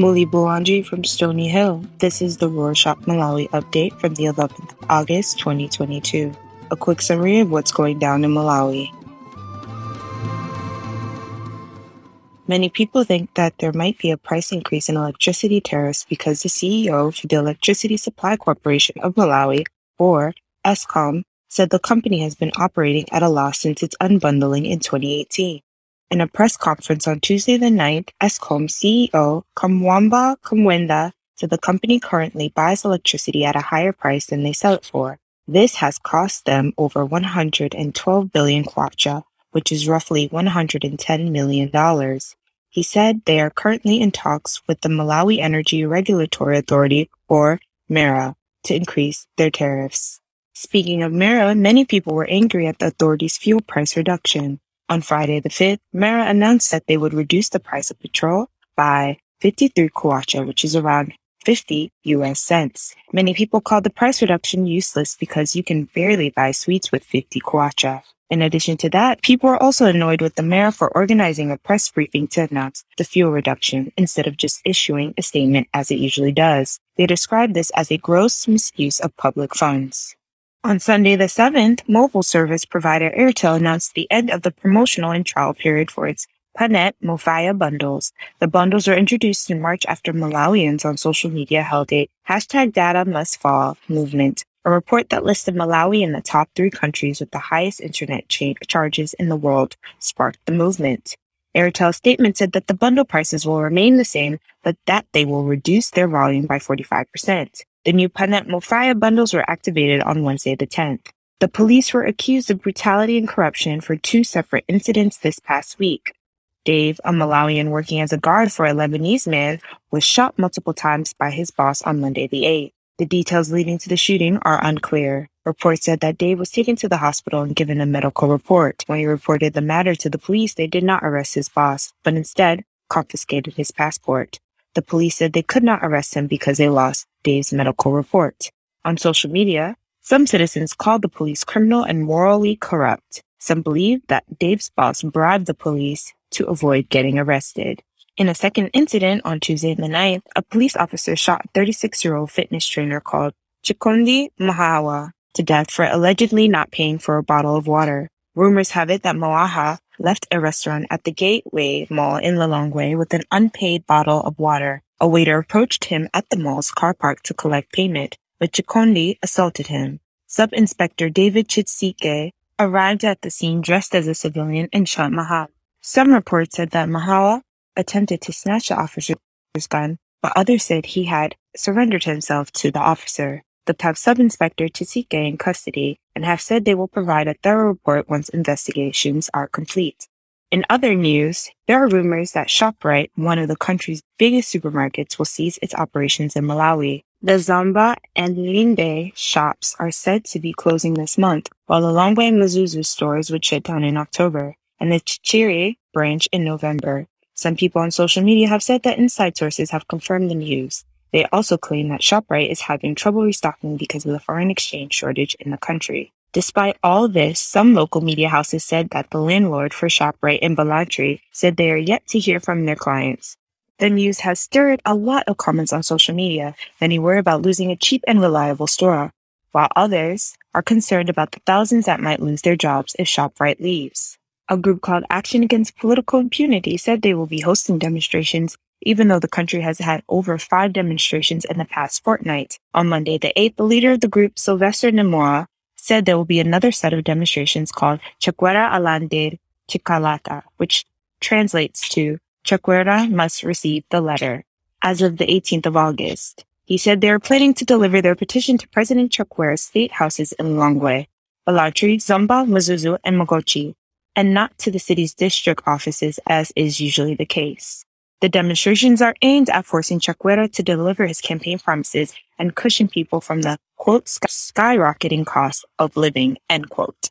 Muli Bulanji from Stony Hill. This is the Rorshok Malawi update from the 11th of August 2022. A quick summary of what's going down in Malawi. Many people think that there might be a price increase in electricity tariffs because the CEO of the Electricity Supply Corporation of Malawi, or ESCOM, said the company has been operating at a loss since its unbundling in 2018. In a press conference on Tuesday the 9th, ESCOM CEO Kamkwamba Kumwenda said the company currently buys electricity at a higher price than they sell it for. This has cost them over 112 billion kwacha, which is roughly $110 million. He said they are currently in talks with the Malawi Energy Regulatory Authority, or MERA, to increase their tariffs. Speaking of MERA, many people were angry at the authority's fuel price reduction. On Friday the 5th, MERA announced that they would reduce the price of petrol by 53 kwacha, which is around 50 US cents. Many people called the price reduction useless because you can barely buy sweets with 50 kwacha. In addition to that, people were also annoyed with the MERA for organizing a press briefing to announce the fuel reduction instead of just issuing a statement as it usually does. They described this as a gross misuse of public funds. On Sunday the 7th, mobile service provider Airtel announced the end of the promotional and trial period for its Panet Mofaya bundles. The bundles were introduced in March after Malawians on social media held a hashtag data must fall movement, a report that listed Malawi in the top three countries with the highest internet cha- charges in the world sparked the movement. Airtel's statement said that the bundle prices will remain the same, but that they will reduce their volume by 45%. The new Panet Mofaya bundles were activated on Wednesday the 10th. The police were accused of brutality and corruption for two separate incidents this past week. Dave, a Malawian working as a guard for a Lebanese man, was shot multiple times by his boss on Monday the 8th. The details leading to the shooting are unclear. Reports said that Dave was taken to the hospital and given a medical report. When he reported the matter to the police, they did not arrest his boss, but instead confiscated his passport. The police said they could not arrest him because they lost Dave's medical report. On social media, some citizens called the police criminal and morally corrupt. Some believe that Dave's boss bribed the police to avoid getting arrested. In a second incident on Tuesday the 9th, a police officer shot a 36 year old fitness trainer called Chikondi Mahawa to death for allegedly not paying for a bottle of water. Rumors have it that Mahawa left a restaurant at the Gateway Mall in Lilongwe with an unpaid bottle of water. A waiter approached him at the mall's car park to collect payment, but Chikondi assaulted him. Sub-Inspector David Chitsike arrived at the scene dressed as a civilian and shot Mahawa. Some reports said that Mahawa attempted to snatch the officer's gun, but others said he had surrendered himself to the officer. The have Sub-Inspector Chitsike in custody and have said they will provide a thorough report once investigations are complete. In other news, there are rumors that ShopRite, one of the country's biggest supermarkets, will cease its operations in Malawi. The Zomba and Limbe shops are said to be closing this month, while the Lilongwe and Mzuzu stores would shut down in October, and the Chichiri branch in November. Some people on social media have said that inside sources have confirmed the news. They also claim that ShopRite is having trouble restocking because of the foreign exchange shortage in the country. Despite all this, some local media houses said that the landlord for ShopRite in Blantyre said they are yet to hear from their clients. The news has stirred a lot of comments on social media, many worry about losing a cheap and reliable store, while others are concerned about the thousands that might lose their jobs if ShopRite leaves. A group called Action Against Political Impunity said they will be hosting demonstrations even though the country has had over five demonstrations in the past fortnight. On Monday, the 8th, the leader of the group, Sylvester Nemora, said there will be another set of demonstrations called Chakwera Alandir Chikalata, which translates to Chakwera must receive the letter, as of the 18th of August. He said they are planning to deliver their petition to President Chakwera's state houses in Lilongwe, Blantyre, Zomba, Mzuzu, and Mangochi, and not to the city's district offices as is usually the case. The demonstrations are aimed at forcing Chakwera to deliver his campaign promises and cushion people from the quote skyrocketing cost of living end quote.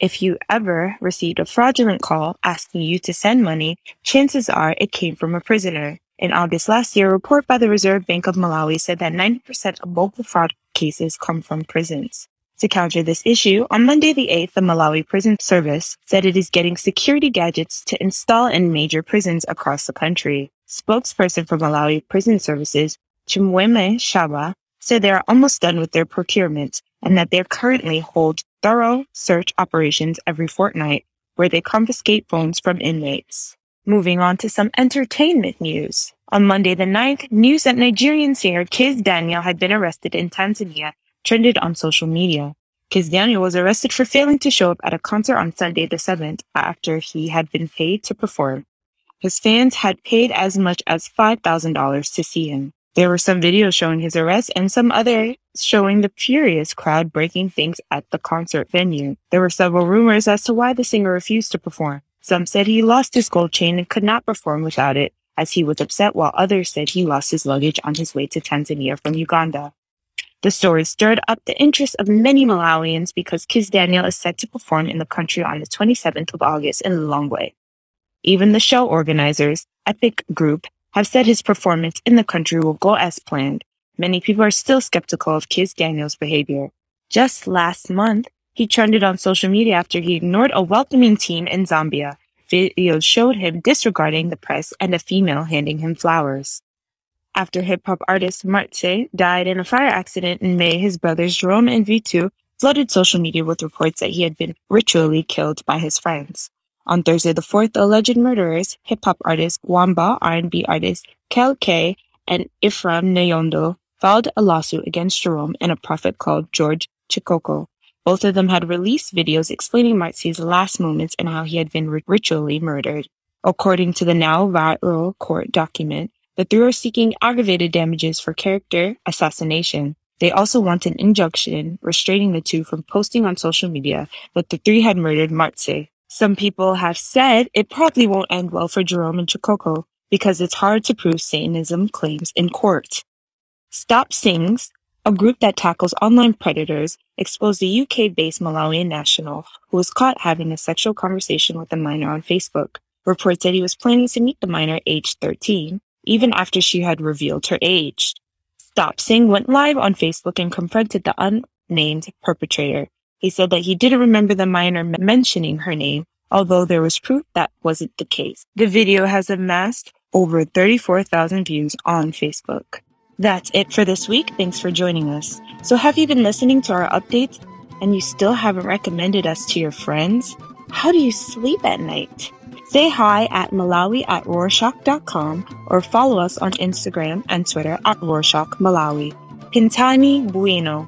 If you ever received a fraudulent call asking you to send money, chances are it came from a prisoner. In August last year, a report by the Reserve Bank of Malawi said that 90% of mobile fraud cases come from prisons. To counter this issue, on Monday the 8th, the Malawi Prison Service said it is getting security gadgets to install in major prisons across the country. Spokesperson for Malawi Prison Services, Chimwemwe Shaba, said they are almost done with their procurement and that they currently hold thorough search operations every fortnight where they confiscate phones from inmates. Moving on to some entertainment news. On Monday the 9th, news that Nigerian singer Kizz Daniel had been arrested in Tanzania trended on social media. Kizz Daniel was arrested for failing to show up at a concert on Sunday the 7th after he had been paid to perform. His fans had paid as much as $5,000 to see him. There were some videos showing his arrest and some others showing the furious crowd breaking things at the concert venue. There were several rumors as to why the singer refused to perform. Some said he lost his gold chain and could not perform without it, as he was upset, while others said he lost his luggage on his way to Tanzania from Uganda. The story stirred up the interest of many Malawians because Kizz Daniel is set to perform in the country on the 27th of August in Lilongwe. Even the show organizers, Epic Group, have said his performance in the country will go as planned. Many people are still skeptical of Kizz Daniel's behavior. Just last month, he trended on social media after he ignored a welcoming team in Zambia. Videos showed him disregarding the press and a female handing him flowers. After hip hop artist Martse died in a fire accident in May, his brothers Jerome and V2 flooded social media with reports that he had been ritually killed by his friends. On Thursday the 4th, alleged murderers, hip hop artist Wamba, R&B artist Kel K, and Ephraim Nyondo filed a lawsuit against Jerome and a prophet called George Chikoko. Both of them had released videos explaining Martse's last moments and how he had been ritually murdered. According to the now viral court document, the three are seeking aggravated damages for character assassination. They also want an injunction restraining the two from posting on social media that the three had murdered Martse. Some people have said it probably won't end well for Jerome and Chikoko because it's hard to prove Satanism claims in court. Stop Sings, a group that tackles online predators, exposed a UK-based Malawian national who was caught having a sexual conversation with a minor on Facebook. Reports said he was planning to meet the minor aged 13, even after she had revealed her age. Stop Singh went live on Facebook and confronted the unnamed perpetrator. He said that he didn't remember the minor mentioning her name, although there was proof that wasn't the case. The video has amassed over 34,000 views on Facebook. That's it for this week. Thanks for joining us. So, have you been listening to our updates and you still haven't recommended us to your friends? How do you sleep at night? Say hi at Malawi at Rorshok.com or follow us on Instagram and Twitter at Rorshok Malawi. Pintani Bueno.